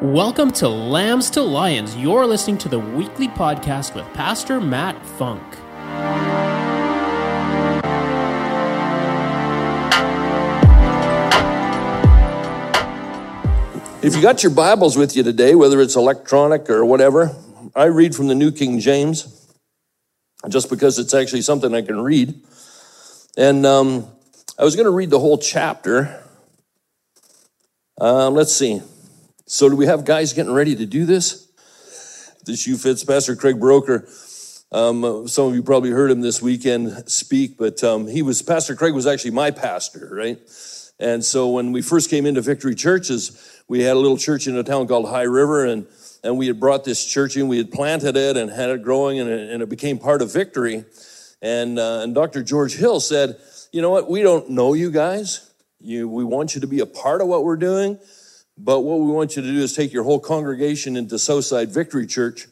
Welcome to Lambs to Lions. You're listening to the weekly podcast with Pastor Matt Funk. If you got your Bibles with you today, whether it's electronic or whatever, I read from the New King James just because it's actually something I can read. And um, I was going to read the whole chapter. Um, let's see. So, do we have guys getting ready to do this? The shoe fits. Pastor Craig Broker. Um, some of you probably heard him this weekend speak, but um, he was Pastor Craig was actually my pastor, right? And so when we first came into Victory Churches, we had a little church in a town called High River, and and we had brought this church in. We had planted it and had it growing, and it, and it became part of Victory. And uh, and Dr. George Hill said, "You know what? We don't know you guys. You, we want you to be a part of what we're doing." But what we want you to do is take your whole congregation into Southside Victory Church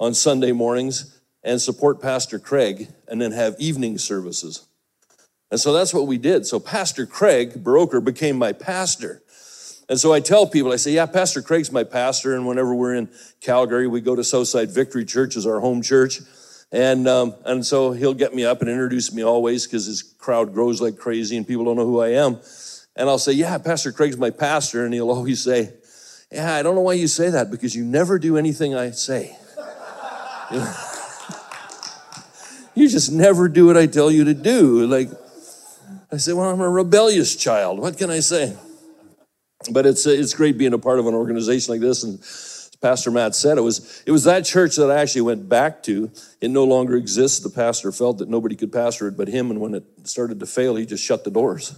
on Sunday mornings and support Pastor Craig and then have evening services. And so that's what we did. So Pastor Craig Broker became my pastor. And so I tell people, I say, yeah, Pastor Craig's my pastor. And whenever we're in Calgary, we go to Southside Victory Church as our home church. And, um, and so he'll get me up and introduce me always because his crowd grows like crazy and people don't know who I am. And I'll say, Yeah, Pastor Craig's my pastor. And he'll always say, Yeah, I don't know why you say that because you never do anything I say. You, just never do what I tell you to do. Like, I say, Well, I'm a rebellious child. What can I say? But it's, it's great being a part of an organization like this. And Pastor Matt said, it was, it was that church that I actually went back to. It no longer exists. The pastor felt that nobody could pastor it but him. And when it started to fail, he just shut the doors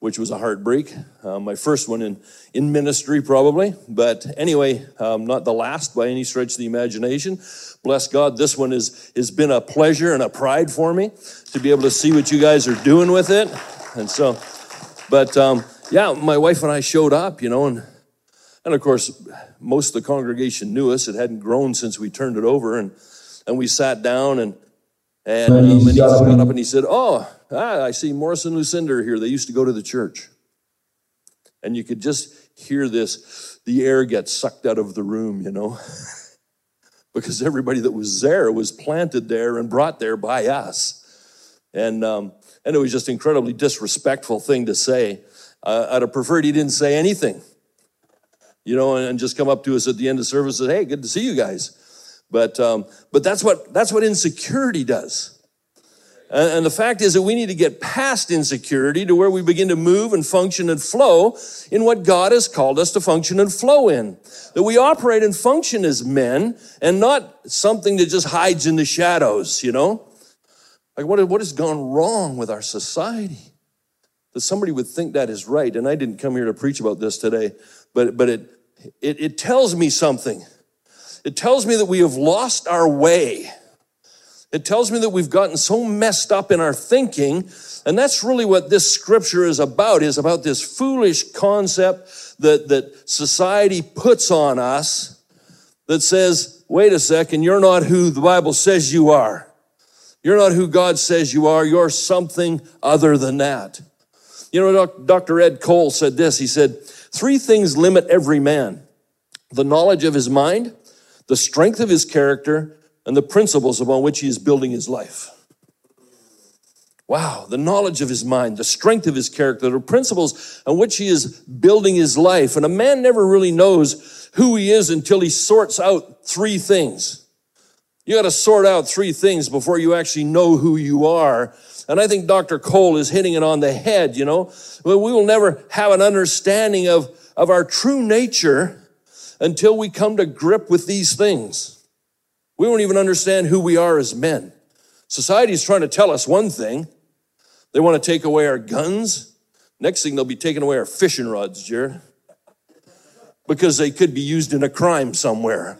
which was a heartbreak. Uh, my first one in, in ministry, probably. But anyway, um, not the last by any stretch of the imagination. Bless God, this one is, has been a pleasure and a pride for me to be able to see what you guys are doing with it. And so, but um, yeah, my wife and I showed up, you know, and, and of course, most of the congregation knew us. It hadn't grown since we turned it over. And, and we sat down and, and, um, and he got up and he said, Oh, ah, I see Morris and Lucinda are here. They used to go to the church. And you could just hear this, the air gets sucked out of the room, you know, because everybody that was there was planted there and brought there by us. And, um, and it was just incredibly disrespectful thing to say. Uh, I'd have preferred he didn't say anything, you know, and, and just come up to us at the end of service and say, hey, good to see you guys. But, um, but that's, what, that's what insecurity does. And the fact is that we need to get past insecurity to where we begin to move and function and flow in what God has called us to function and flow in. That we operate and function as men and not something that just hides in the shadows, you know? Like what, what has gone wrong with our society? That somebody would think that is right. And I didn't come here to preach about this today, but, but it, it, it tells me something. It tells me that we have lost our way it tells me that we've gotten so messed up in our thinking. And that's really what this scripture is about, is about this foolish concept that, that society puts on us that says, wait a second, you're not who the Bible says you are. You're not who God says you are. You're something other than that. You know, Dr. Ed Cole said this. He said, Three things limit every man the knowledge of his mind, the strength of his character, and the principles upon which he is building his life. Wow, the knowledge of his mind, the strength of his character, the principles on which he is building his life. And a man never really knows who he is until he sorts out three things. You got to sort out three things before you actually know who you are. And I think Dr. Cole is hitting it on the head, you know. We will never have an understanding of, of our true nature until we come to grip with these things. We won't even understand who we are as men. Society is trying to tell us one thing. They want to take away our guns. Next thing, they'll be taking away our fishing rods, Jared, because they could be used in a crime somewhere.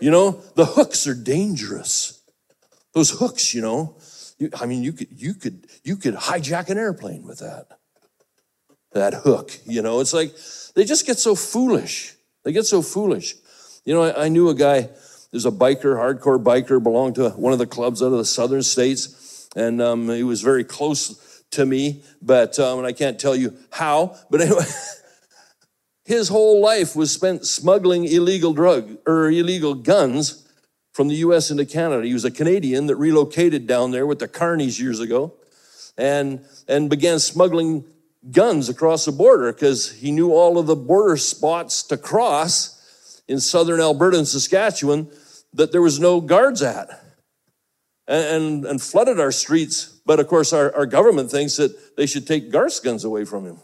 You know, the hooks are dangerous. Those hooks, you know, you, I mean, you could, you could, you could hijack an airplane with that. That hook, you know, it's like they just get so foolish. They get so foolish. You know, I, I knew a guy there's a biker, hardcore biker, belonged to one of the clubs out of the southern states. And um, he was very close to me, but um, and I can't tell you how. But anyway, his whole life was spent smuggling illegal drug or illegal guns from the US into Canada. He was a Canadian that relocated down there with the Carneys years ago and, and began smuggling guns across the border because he knew all of the border spots to cross in southern Alberta and Saskatchewan that there was no guards at and, and, and flooded our streets. But of course, our, our government thinks that they should take Garth's guns away from him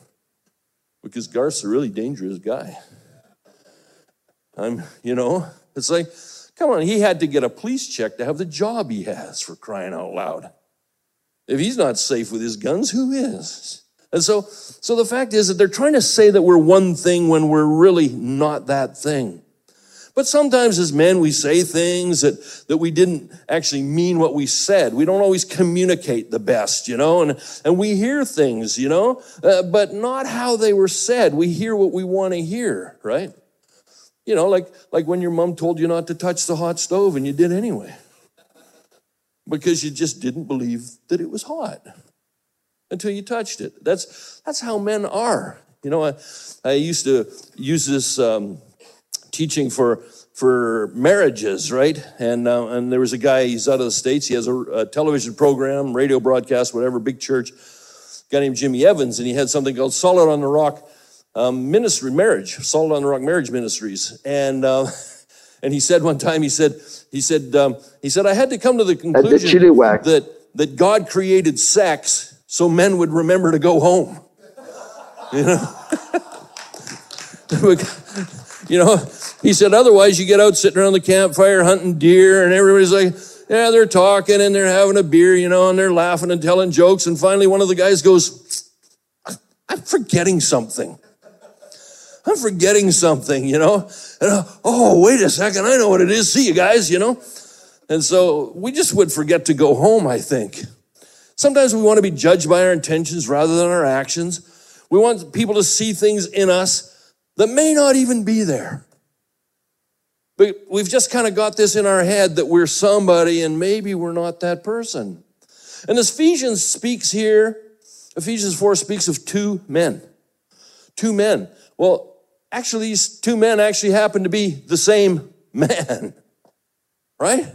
because Garth's a really dangerous guy. I'm, you know, it's like, come on, he had to get a police check to have the job he has for crying out loud. If he's not safe with his guns, who is? And so, so the fact is that they're trying to say that we're one thing when we're really not that thing. But sometimes as men, we say things that, that we didn't actually mean what we said. We don't always communicate the best, you know, and, and we hear things, you know, uh, but not how they were said. We hear what we want to hear, right? You know, like, like when your mom told you not to touch the hot stove and you did anyway because you just didn't believe that it was hot until you touched it. That's, that's how men are. You know, I, I used to use this um, teaching for for marriages, right? And uh, and there was a guy. He's out of the states. He has a, a, television program, radio broadcast, whatever, big church. guy named Jimmy Evans, and he had something called Solid on the Rock um, Ministry Marriage, Solid on the Rock Marriage Ministries, and. Uh, and he said one time, he said, he said, um, he said, I had to come to the conclusion the that that God created sex so men would remember to go home. You know. you know, he said, otherwise you get out sitting around the campfire hunting deer and everybody's like, yeah, they're talking and they're having a beer, you know, and they're laughing and telling jokes. And finally one of the guys goes, I'm forgetting something. I'm forgetting something, you know? And, uh, oh, wait a second. I know what it is. See you guys, you know? And so we just would forget to go home, I think. Sometimes we want to be judged by our intentions rather than our actions. We want people to see things in us that may not even be there. But we've just kind of got this in our head that we're somebody and maybe we're not that person. And as Ephesians speaks here, Ephesians 4 speaks of two men. Two men. Well, actually, these two men actually happen to be the same man, right?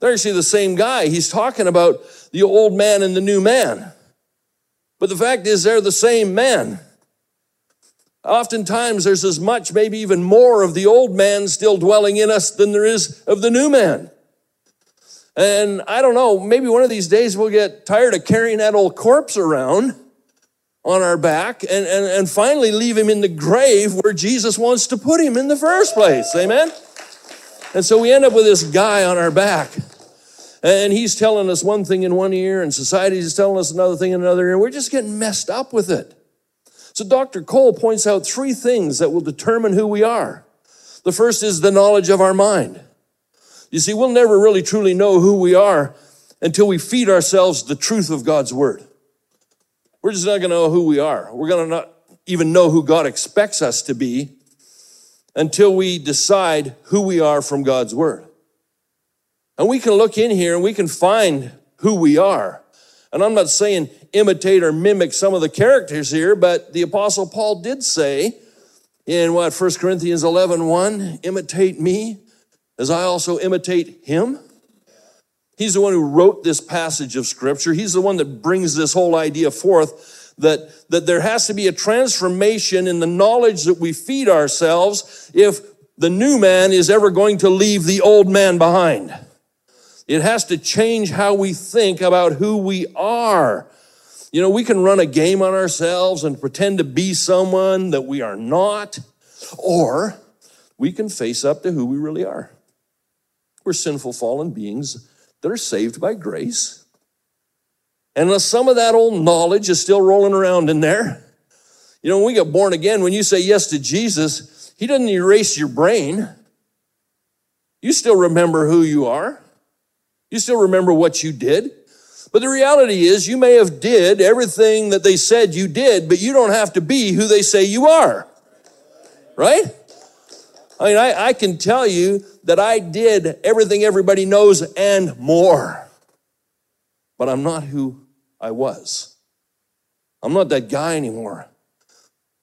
They're actually the same guy. He's talking about the old man and the new man. But the fact is, they're the same man. Oftentimes, there's as much, maybe even more, of the old man still dwelling in us than there is of the new man. And I don't know, maybe one of these days we'll get tired of carrying that old corpse around on our back and, and, and finally leave him in the grave where Jesus wants to put him in the first place. Amen? And so we end up with this guy on our back. And he's telling us one thing in one ear, and society is telling us another thing in another ear, we're just getting messed up with it. So Dr. Cole points out three things that will determine who we are. The first is the knowledge of our mind. You see, we'll never really truly know who we are until we feed ourselves the truth of God's word. We're just not going to know who we are. We're going to not even know who God expects us to be until we decide who we are from God's word. And we can look in here and we can find who we are. And I'm not saying imitate or mimic some of the characters here, but the apostle Paul did say in what 1 Corinthians 11, 1, imitate me as I also imitate him. He's the one who wrote this passage of scripture. He's the one that brings this whole idea forth that, that there has to be a transformation in the knowledge that we feed ourselves if the new man is ever going to leave the old man behind. It has to change how we think about who we are. You know, we can run a game on ourselves and pretend to be someone that we are not, or we can face up to who we really are. We're sinful, fallen beings that are saved by grace. And unless some of that old knowledge is still rolling around in there, you know, when we get born again, when you say yes to Jesus, He doesn't erase your brain. You still remember who you are. You still remember what you did. But the reality is you may have did everything that they said you did, but you don't have to be who they say you are. Right? I mean, I, I can tell you that I did everything everybody knows and more. But I'm not who I was. I'm not that guy anymore.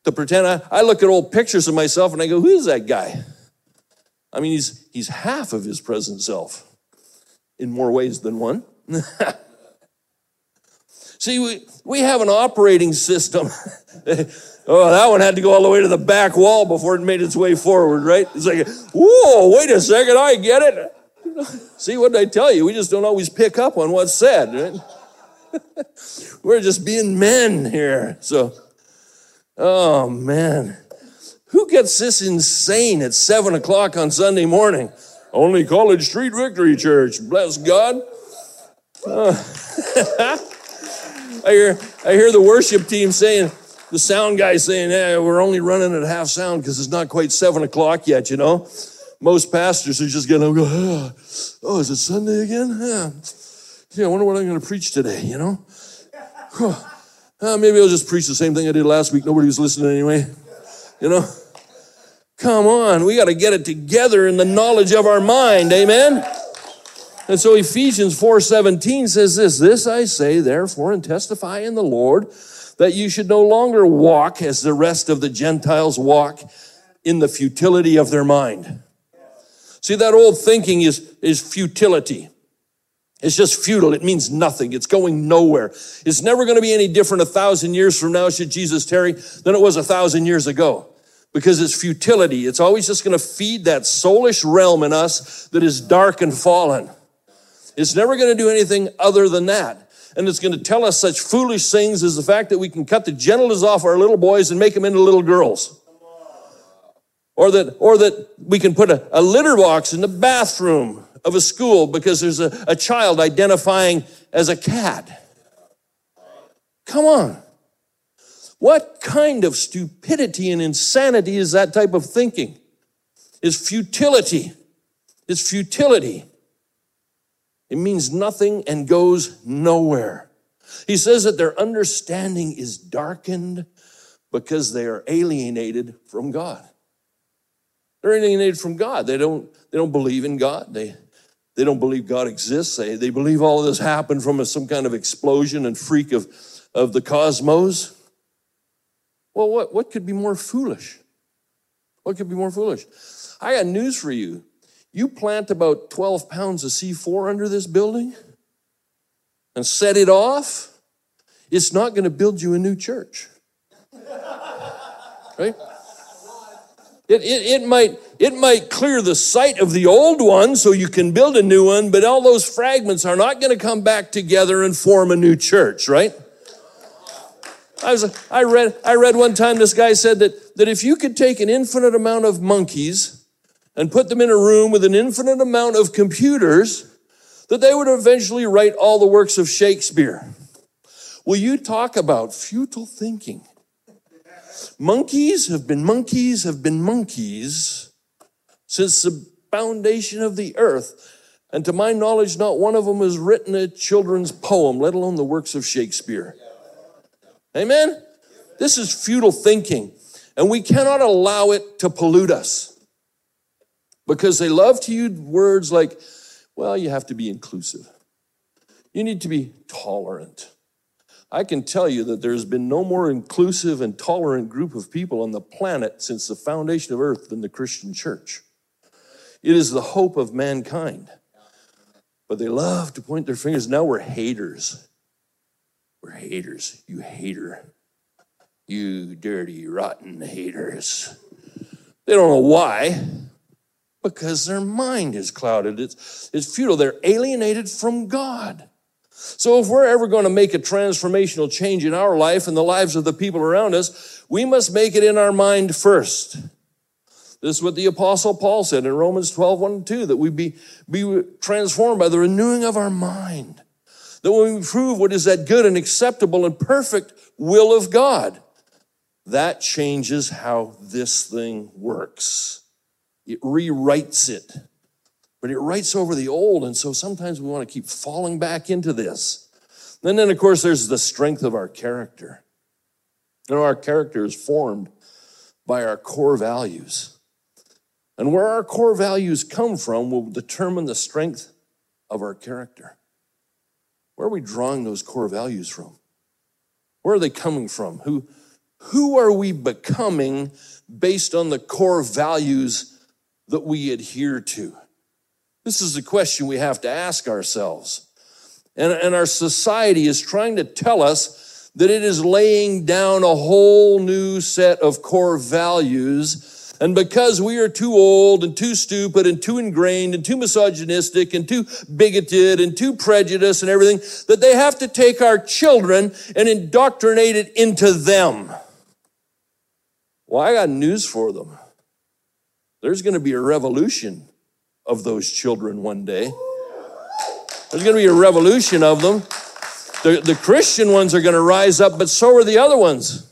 to pretend. I, I look at old pictures of myself and I go, who is that guy? I mean, he's, he's half of his present self in more ways than one. See, we, we have an operating system. oh, that one had to go all the way to the back wall before it made its way forward, right? It's like, whoa, wait a second, I get it. See, what did I tell you? We just don't always pick up on what's said, right? We're just being men here. So, oh man. Who gets this insane at seven o'clock on Sunday morning? Only College Street Victory Church. Bless God. Uh, I hear I hear the worship team saying, the sound guy saying, "Hey, we're only running at half sound because it's not quite seven o'clock yet." You know, most pastors are just gonna go, oh, "Oh, is it Sunday again?" Yeah. yeah I wonder what I'm going to preach today. You know, uh, maybe I'll just preach the same thing I did last week. Nobody was listening anyway. You know. Come on, we got to get it together in the knowledge of our mind. Amen. And so Ephesians 4:17 says this, this I say therefore and testify in the Lord that you should no longer walk as the rest of the Gentiles walk in the futility of their mind. See that old thinking is is futility. It's just futile. It means nothing. It's going nowhere. It's never going to be any different a thousand years from now, should Jesus tarry, than it was a thousand years ago. Because it's futility. It's always just going to feed that soulish realm in us that is dark and fallen. It's never going to do anything other than that. And it's going to tell us such foolish things as the fact that we can cut the genitals off our little boys and make them into little girls. Or that, or that we can put a, a litter box in the bathroom of a school because there's a, a child identifying as a cat. Come on. What kind of stupidity and insanity is that type of thinking? Is futility. It's futility. It means nothing and goes nowhere. He says that their understanding is darkened because they are alienated from God. They're alienated from God. They don't, they don't believe in God. They, they don't believe God exists. They, they believe all of this happened from a, some kind of explosion and freak of, of the cosmos. Well, what, what could be more foolish? What could be more foolish? I got news for you. You plant about 12 pounds of C4 under this building and set it off, it's not going to build you a new church. Right? It, it, it, might, it might clear the site of the old one so you can build a new one, but all those fragments are not going to come back together and form a new church, right? I, was, I, read, I read one time this guy said that, that if you could take an infinite amount of monkeys and put them in a room with an infinite amount of computers, that they would eventually write all the works of Shakespeare. Will you talk about futile thinking? Monkeys have been monkeys, have been monkeys since the foundation of the earth. And to my knowledge, not one of them has written a children's poem, let alone the works of Shakespeare. Amen? This is futile thinking, and we cannot allow it to pollute us because they love to use words like, well, you have to be inclusive. You need to be tolerant. I can tell you that there's been no more inclusive and tolerant group of people on the planet since the foundation of earth than the Christian church. It is the hope of mankind. But they love to point their fingers. Now we're haters. We're haters. You hater. You dirty, rotten haters. They don't know why because their mind is clouded. It's, it's futile. They're alienated from God. So, if we're ever going to make a transformational change in our life and the lives of the people around us, we must make it in our mind first. This is what the Apostle Paul said in Romans 12 1 and 2 that we be, be transformed by the renewing of our mind. That when we prove what is that good and acceptable and perfect will of God, that changes how this thing works. It rewrites it. But it writes over the old, and so sometimes we want to keep falling back into this. And then, of course, there's the strength of our character. You know, our character is formed by our core values. And where our core values come from will determine the strength of our character. Where are we drawing those core values from? Where are they coming from? Who, who are we becoming based on the core values that we adhere to? This is the question we have to ask ourselves. And, and our society is trying to tell us that it is laying down a whole new set of core values and because we are too old and too stupid and too ingrained and too misogynistic and too bigoted and too prejudiced and everything, that they have to take our children and indoctrinate it into them. Well, I got news for them. There's going to be a revolution of those children one day. There's going to be a revolution of them. The, the Christian ones are going to rise up, but so are the other ones.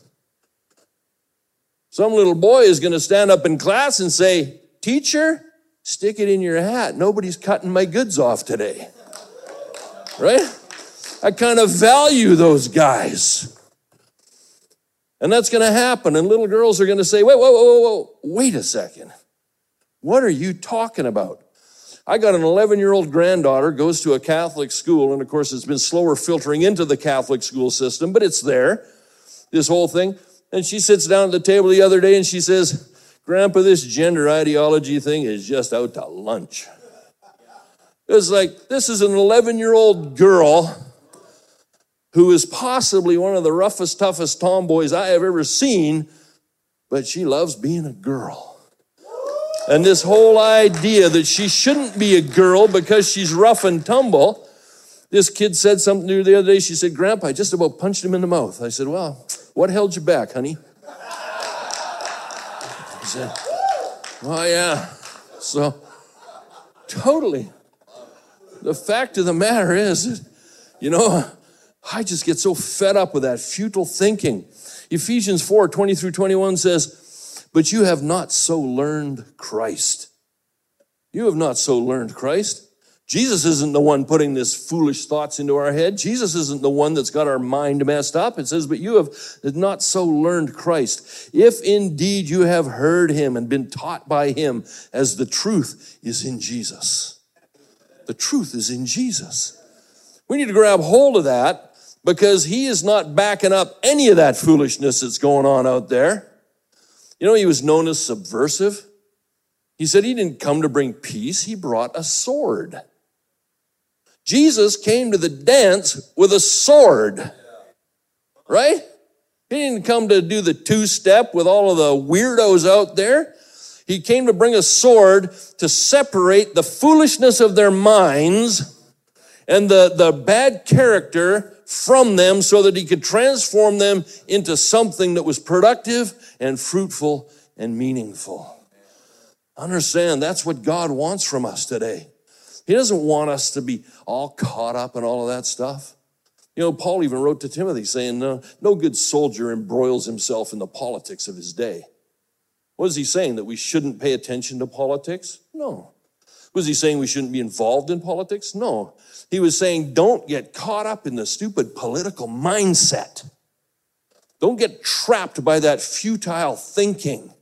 Some little boy is going to stand up in class and say, Teacher, stick it in your hat. Nobody's cutting my goods off today. Right? I kind of value those guys. And that's going to happen. And little girls are going to say, wait, whoa, whoa, whoa, whoa, wait a second. What are you talking about? I got an 11 year old granddaughter, goes to a Catholic school, and of course, it's been slower filtering into the Catholic school system, but it's there, this whole thing. And she sits down at the table the other day and she says, Grandpa, this gender ideology thing is just out to lunch. It's like, this is an 11 year old girl who is possibly one of the roughest, toughest tomboys I have ever seen, but she loves being a girl. And this whole idea that she shouldn't be a girl because she's rough and tumble. This kid said something to her the other day. She said, Grandpa, I just about punched him in the mouth. I said, Well, what held you back, honey? He said, Oh, yeah. So, totally. The fact of the matter is, you know, I just get so fed up with that futile thinking. Ephesians 4 20 through 21 says, But you have not so learned Christ. You have not so learned Christ. Jesus isn't the one putting this foolish thoughts into our head. Jesus isn't the one that's got our mind messed up. It says, but you have not so learned Christ. If indeed you have heard him and been taught by him as the truth is in Jesus. The truth is in Jesus. We need to grab hold of that because he is not backing up any of that foolishness that's going on out there. You know, he was known as subversive. He said he didn't come to bring peace, he brought a sword. Jesus came to the dance with a sword, right? He didn't come to do the two step with all of the weirdos out there. He came to bring a sword to separate the foolishness of their minds and the, the bad character from them so that he could transform them into something that was productive and fruitful and meaningful. Understand, that's what God wants from us today. He doesn't want us to be all caught up in all of that stuff. You know, Paul even wrote to Timothy saying, no, no good soldier embroils himself in the politics of his day. What is he saying? That we shouldn't pay attention to politics? No. Was he saying we shouldn't be involved in politics? No. He was saying don't get caught up in the stupid political mindset. Don't get trapped by that futile thinking.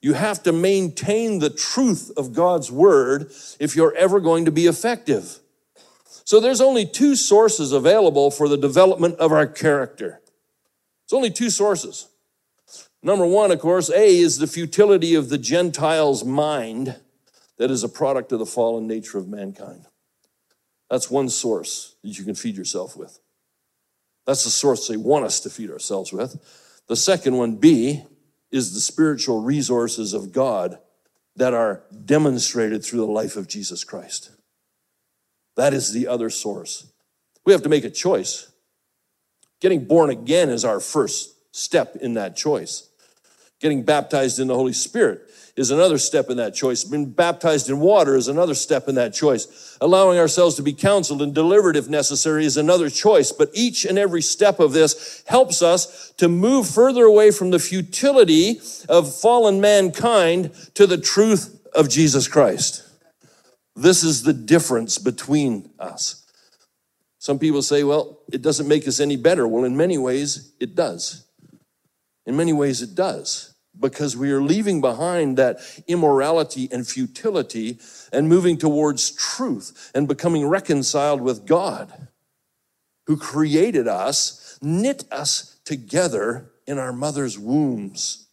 You have to maintain the truth of God's word if you're ever going to be effective. So there's only two sources available for the development of our character. It's only two sources. Number one, of course, A is the futility of the Gentile's mind that is a product of the fallen nature of mankind. That's one source that you can feed yourself with. That's the source they want us to feed ourselves with. The second one, B, is the spiritual resources of God that are demonstrated through the life of Jesus Christ. That is the other source. We have to make a choice. Getting born again is our first step in that choice. Getting baptized in the Holy Spirit is another step in that choice. Being baptized in water is another step in that choice. Allowing ourselves to be counseled and delivered if necessary is another choice. But each and every step of this helps us to move further away from the futility of fallen mankind to the truth of Jesus Christ. This is the difference between us. Some people say, well, it doesn't make us any better. Well, in many ways, it does. In many ways, it does because we are leaving behind that immorality and futility and moving towards truth and becoming reconciled with God, who created us, knit us together in our mother's wombs.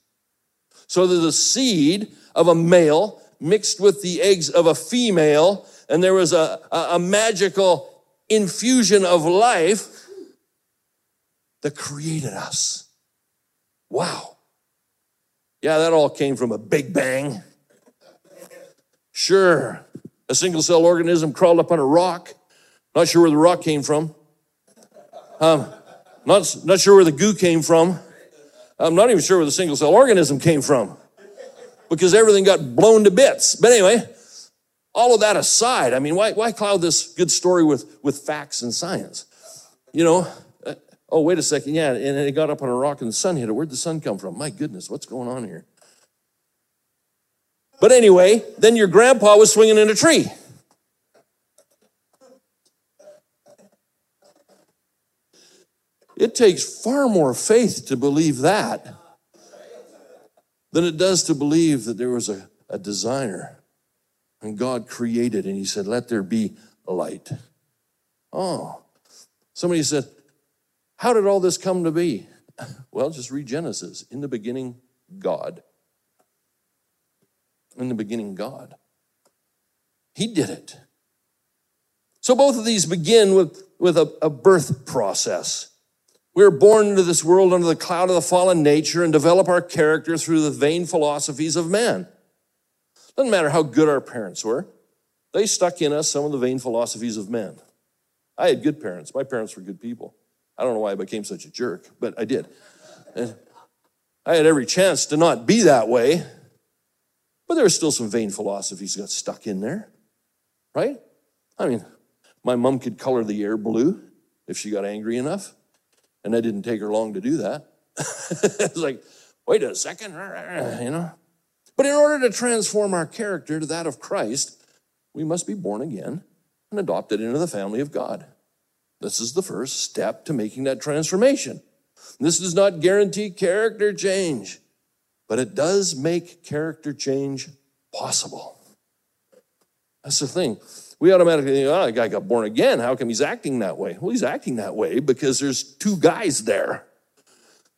So that the seed of a male mixed with the eggs of a female, and there was a, a, a magical infusion of life that created us. Wow. Yeah, that all came from a big bang. Sure, a single cell organism crawled up on a rock. Not sure where the rock came from. Um, not, not sure where the goo came from. I'm not even sure where the single cell organism came from because everything got blown to bits. But anyway, all of that aside, I mean, why, why cloud this good story with, with facts and science? You know, oh, wait a second. Yeah, and it got up on a rock and the sun hit it. Where'd the sun come from? My goodness, what's going on here? But anyway, then your grandpa was swinging in a tree. It takes far more faith to believe that than it does to believe that there was a, a designer and God created and He said, Let there be light. Oh, somebody said, How did all this come to be? Well, just read Genesis. In the beginning, God. In the beginning, God. He did it. So both of these begin with, with a, a birth process. We are born into this world under the cloud of the fallen nature and develop our character through the vain philosophies of man. Doesn't matter how good our parents were, they stuck in us some of the vain philosophies of men. I had good parents. My parents were good people. I don't know why I became such a jerk, but I did. And I had every chance to not be that way, but there were still some vain philosophies got stuck in there, right? I mean, my mom could color the air blue if she got angry enough. And it didn't take her long to do that. it's like, wait a second, you know. But in order to transform our character to that of Christ, we must be born again and adopted into the family of God. This is the first step to making that transformation. This does not guarantee character change, but it does make character change possible. That's the thing we automatically think, ah, oh, that guy got born again. How come he's acting that way? Well, he's acting that way because there's two guys there.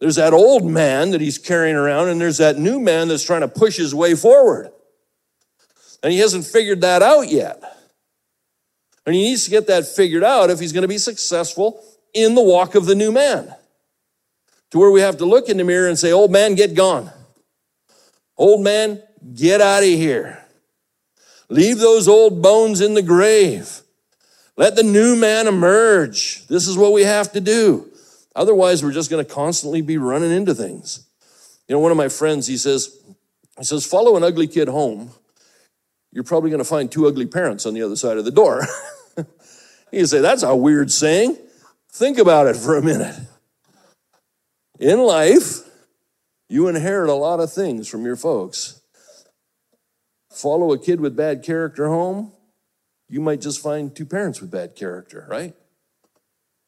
There's that old man that he's carrying around, and there's that new man that's trying to push his way forward. And he hasn't figured that out yet. And he needs to get that figured out if he's going to be successful in the walk of the new man. To where we have to look in the mirror and say, Old man, get gone. Old man, get out of here. Leave those old bones in the grave. Let the new man emerge. This is what we have to do. Otherwise, we're just going to constantly be running into things. You know, one of my friends, he says, he says, follow an ugly kid home. You're probably going to find two ugly parents on the other side of the door. you say, that's a weird saying. Think about it for a minute. In life, you inherit a lot of things from your folks follow a kid with bad character home, you might just find two parents with bad character, right?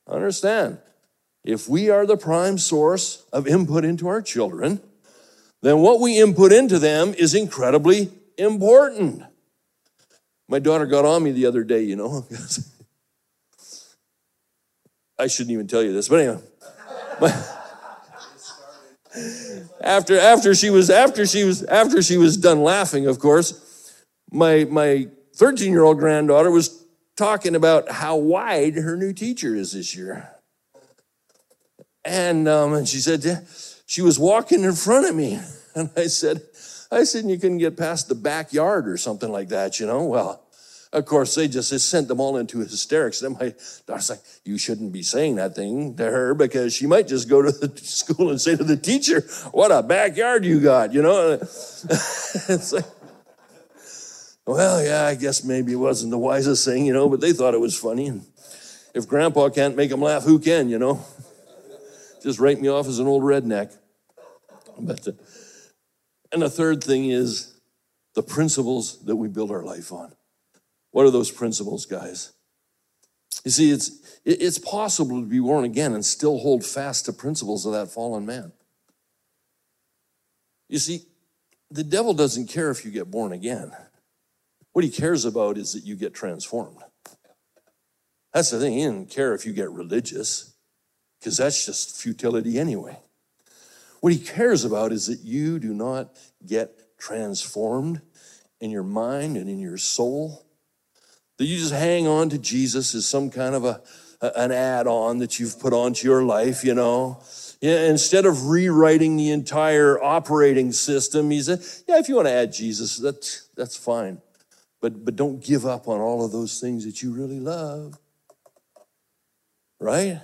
Understand, if we are the prime source of input into our children, then what we input into them is incredibly important. My daughter got on me the other day, you know. I shouldn't even tell you this, but anyway. after after she was after she was after she was done laughing, of course, my my 13 year old granddaughter was talking about how wide her new teacher is this year, and um, and she said she was walking in front of me, and I said, I said you couldn't get past the backyard or something like that, you know. Well, of course, they just sent them all into hysterics. Then my daughter's like, You shouldn't be saying that thing to her because she might just go to the school and say to the teacher, What a backyard you got, you know? it's like, well, yeah, I guess maybe it wasn't the wisest thing, you know, but they thought it was funny. And if grandpa can't make them laugh, who can, you know? Just write me off as an old redneck. But, uh, and the third thing is the principles that we build our life on. What are those principles, guys? You see, it's, it's possible to be born again and still hold fast to principles of that fallen man. You see, the devil doesn't care if you get born again. What he cares about is that you get transformed. That's the thing. He doesn't care if you get religious, because that's just futility anyway. What he cares about is that you do not get transformed in your mind and in your soul. That you just hang on to Jesus as some kind of a, an add on that you've put onto your life, you know. Yeah, instead of rewriting the entire operating system, he said, Yeah, if you want to add Jesus, that's, that's fine. But, but don't give up on all of those things that you really love. Right?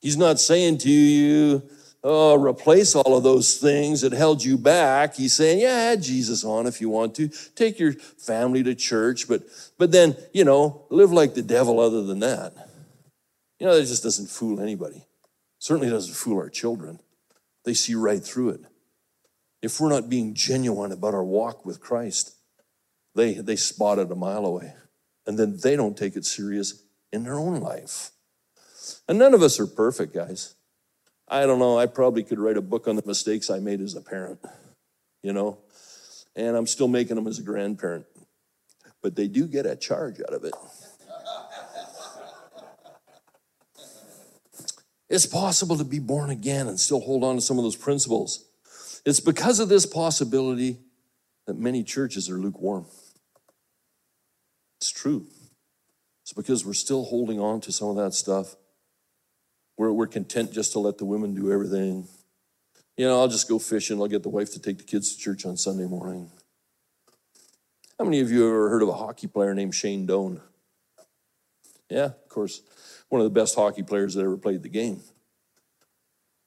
He's not saying to you, oh, replace all of those things that held you back. He's saying, yeah, add Jesus on if you want to. Take your family to church, but but then, you know, live like the devil other than that. You know, that just doesn't fool anybody. Certainly doesn't fool our children. They see right through it. If we're not being genuine about our walk with Christ, they they spot it a mile away. And then they don't take it serious in their own life. And none of us are perfect, guys. I don't know, I probably could write a book on the mistakes I made as a parent, you know, and I'm still making them as a grandparent. But they do get a charge out of it. It's possible to be born again and still hold on to some of those principles. It's because of this possibility that many churches are lukewarm. It's true. It's because we're still holding on to some of that stuff we're, we're content just to let the women do everything. You know, I'll just go fishing. I'll get the wife to take the kids to church on Sunday morning. How many of you have ever heard of a hockey player named Shane Doan? Yeah, of course, one of the best hockey players that ever played the game.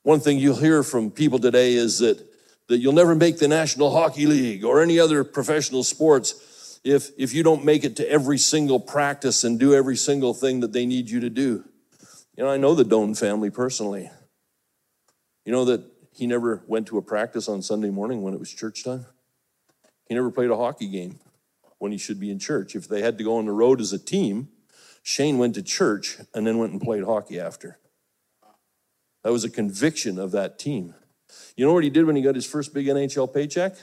One thing you'll hear from people today is that, that you'll never make the National Hockey League or any other professional sports if, if you don't make it to every single practice and do every single thing that they need you to do. You know, I know the Doan family personally. You know that he never went to a practice on Sunday morning when it was church time? He never played a hockey game when he should be in church. If they had to go on the road as a team, Shane went to church and then went and played hockey after. That was a conviction of that team. You know what he did when he got his first big NHL paycheck?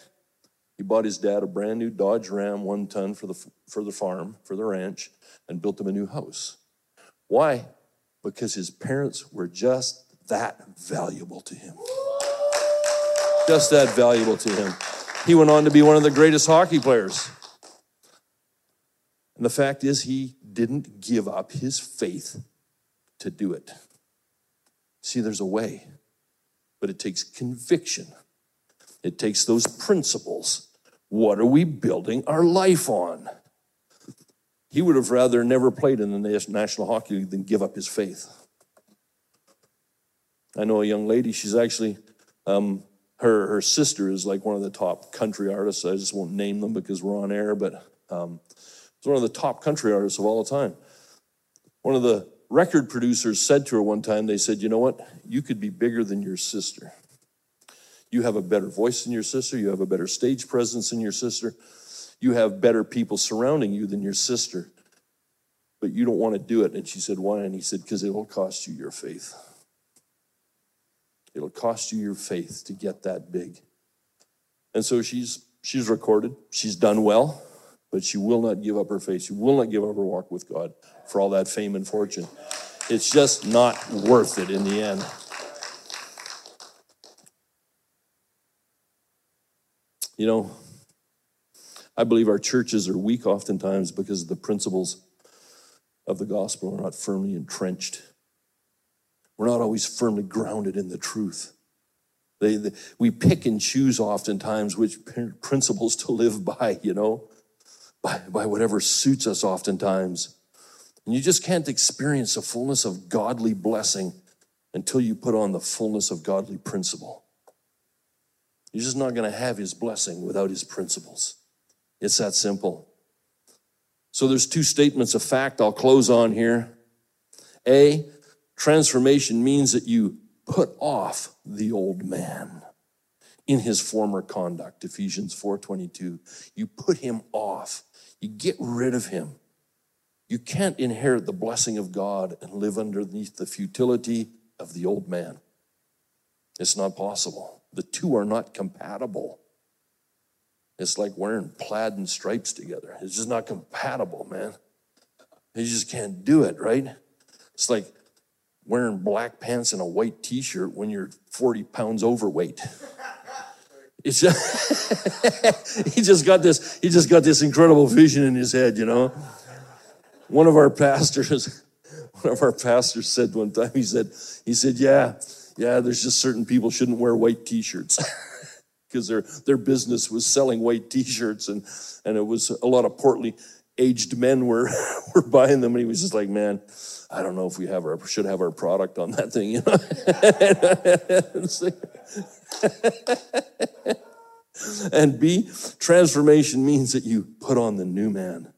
He bought his dad a brand new Dodge Ram one ton for the, for the farm, for the ranch, and built him a new house. Why? Because his parents were just that valuable to him. Just that valuable to him. He went on to be one of the greatest hockey players. And the fact is, he didn't give up his faith to do it. See, there's a way, but it takes conviction, it takes those principles. What are we building our life on? He would have rather never played in the National Hockey League than give up his faith. I know a young lady, she's actually, um, her, her sister is like one of the top country artists. I just won't name them because we're on air, but um, it's one of the top country artists of all time. One of the record producers said to her one time, they said, You know what? You could be bigger than your sister. You have a better voice than your sister, you have a better stage presence than your sister you have better people surrounding you than your sister, but you don't want to do it. And she said, Why? And he said, Because it'll cost you your faith. It'll cost you your faith to get that big. And so she's she's recorded, she's done well, but she will not give up her faith. She will not give up her walk with God for all that fame and fortune. It's just not worth it in the end. You know, I believe our churches are weak oftentimes because the principles of the gospel are not firmly entrenched. We're not always firmly grounded in the truth. They, they, we pick and choose oftentimes which principles to live by, you know, by, by whatever suits us oftentimes. And you just can't experience the fullness of godly blessing until you put on the fullness of godly principle. You're just not going to have his blessing without his principles. It's that simple. So there's two statements of fact I'll close on here. A, transformation means that you put off the old man in his former conduct ephesians 4.22 you put him off. You get rid of him. You can't inherit the blessing of god and live underneath the futility of the old man. It's not possible. The two are not compatible it's like wearing plaid and stripes together. It's just not compatible, man. You just can't do it, right? It's like wearing black pants and a white t-shirt when you're 40 pounds overweight. It's just, he just got this, he just got this incredible vision in his head, you know. One of our pastors, one of our pastors said one time, he said, he said, yeah, yeah, there's just certain people shouldn't wear white t-shirts. Because their their business was selling white t-shirts and and it was a lot of portly aged men were were buying them and he was just like man I don't know if we have our should have our product on that thing, you know. and B, transformation means that you put on the new man,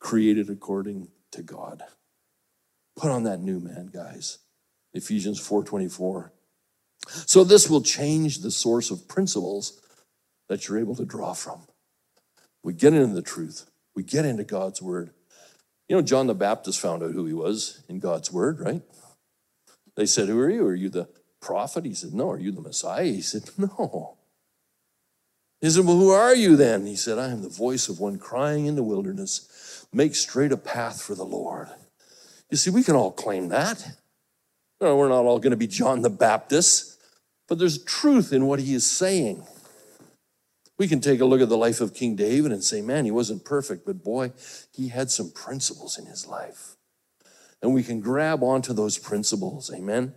created according to God. Put on that new man, guys. Ephesians 4:24. So this will change the source of principles that you're able to draw from. We get into the truth. We get into God's word. You know, John the Baptist found out who he was in God's word, right? They said, Who are you? Are you the prophet? He said, No. Are you the Messiah? He said, No. He said, Well, who are you then? He said, I am the voice of one crying in the wilderness, make straight a path for the Lord. You see, we can all claim that. No, we're not all going to be John the Baptist, but there's truth in what he is saying. We can take a look at the life of King David and say, man, he wasn't perfect, but boy, he had some principles in his life. And we can grab onto those principles. Amen.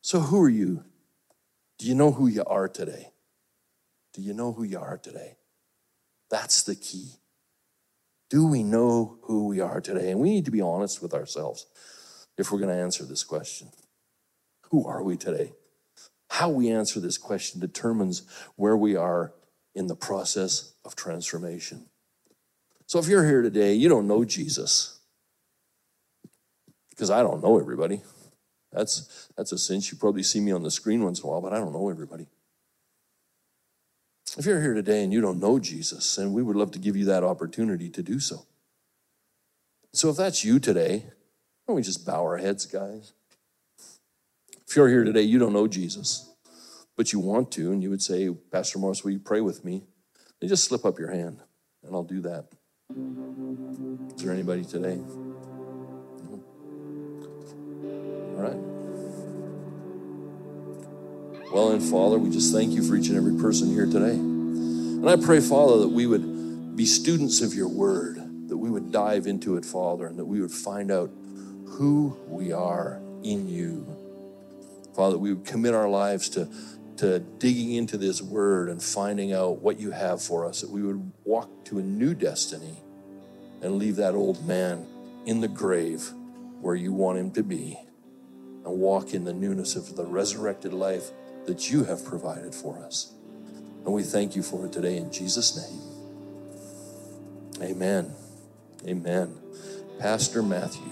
So, who are you? Do you know who you are today? Do you know who you are today? That's the key. Do we know who we are today? And we need to be honest with ourselves if we're going to answer this question. Who are we today? How we answer this question determines where we are in the process of transformation. So if you're here today, you don't know Jesus, because I don't know everybody. That's, that's a cinch. You probably see me on the screen once in a while, but I don't know everybody. If you're here today and you don't know Jesus, then we would love to give you that opportunity to do so. So if that's you today, why don't we just bow our heads, guys? If you're here today, you don't know Jesus but you want to, and you would say, Pastor Morris, will you pray with me? You just slip up your hand, and I'll do that. Is there anybody today? All right. Well, and Father, we just thank you for each and every person here today. And I pray, Father, that we would be students of your word, that we would dive into it, Father, and that we would find out who we are in you. Father, we would commit our lives to to digging into this word and finding out what you have for us, that we would walk to a new destiny and leave that old man in the grave where you want him to be and walk in the newness of the resurrected life that you have provided for us. And we thank you for it today in Jesus' name. Amen. Amen. Pastor Matthew.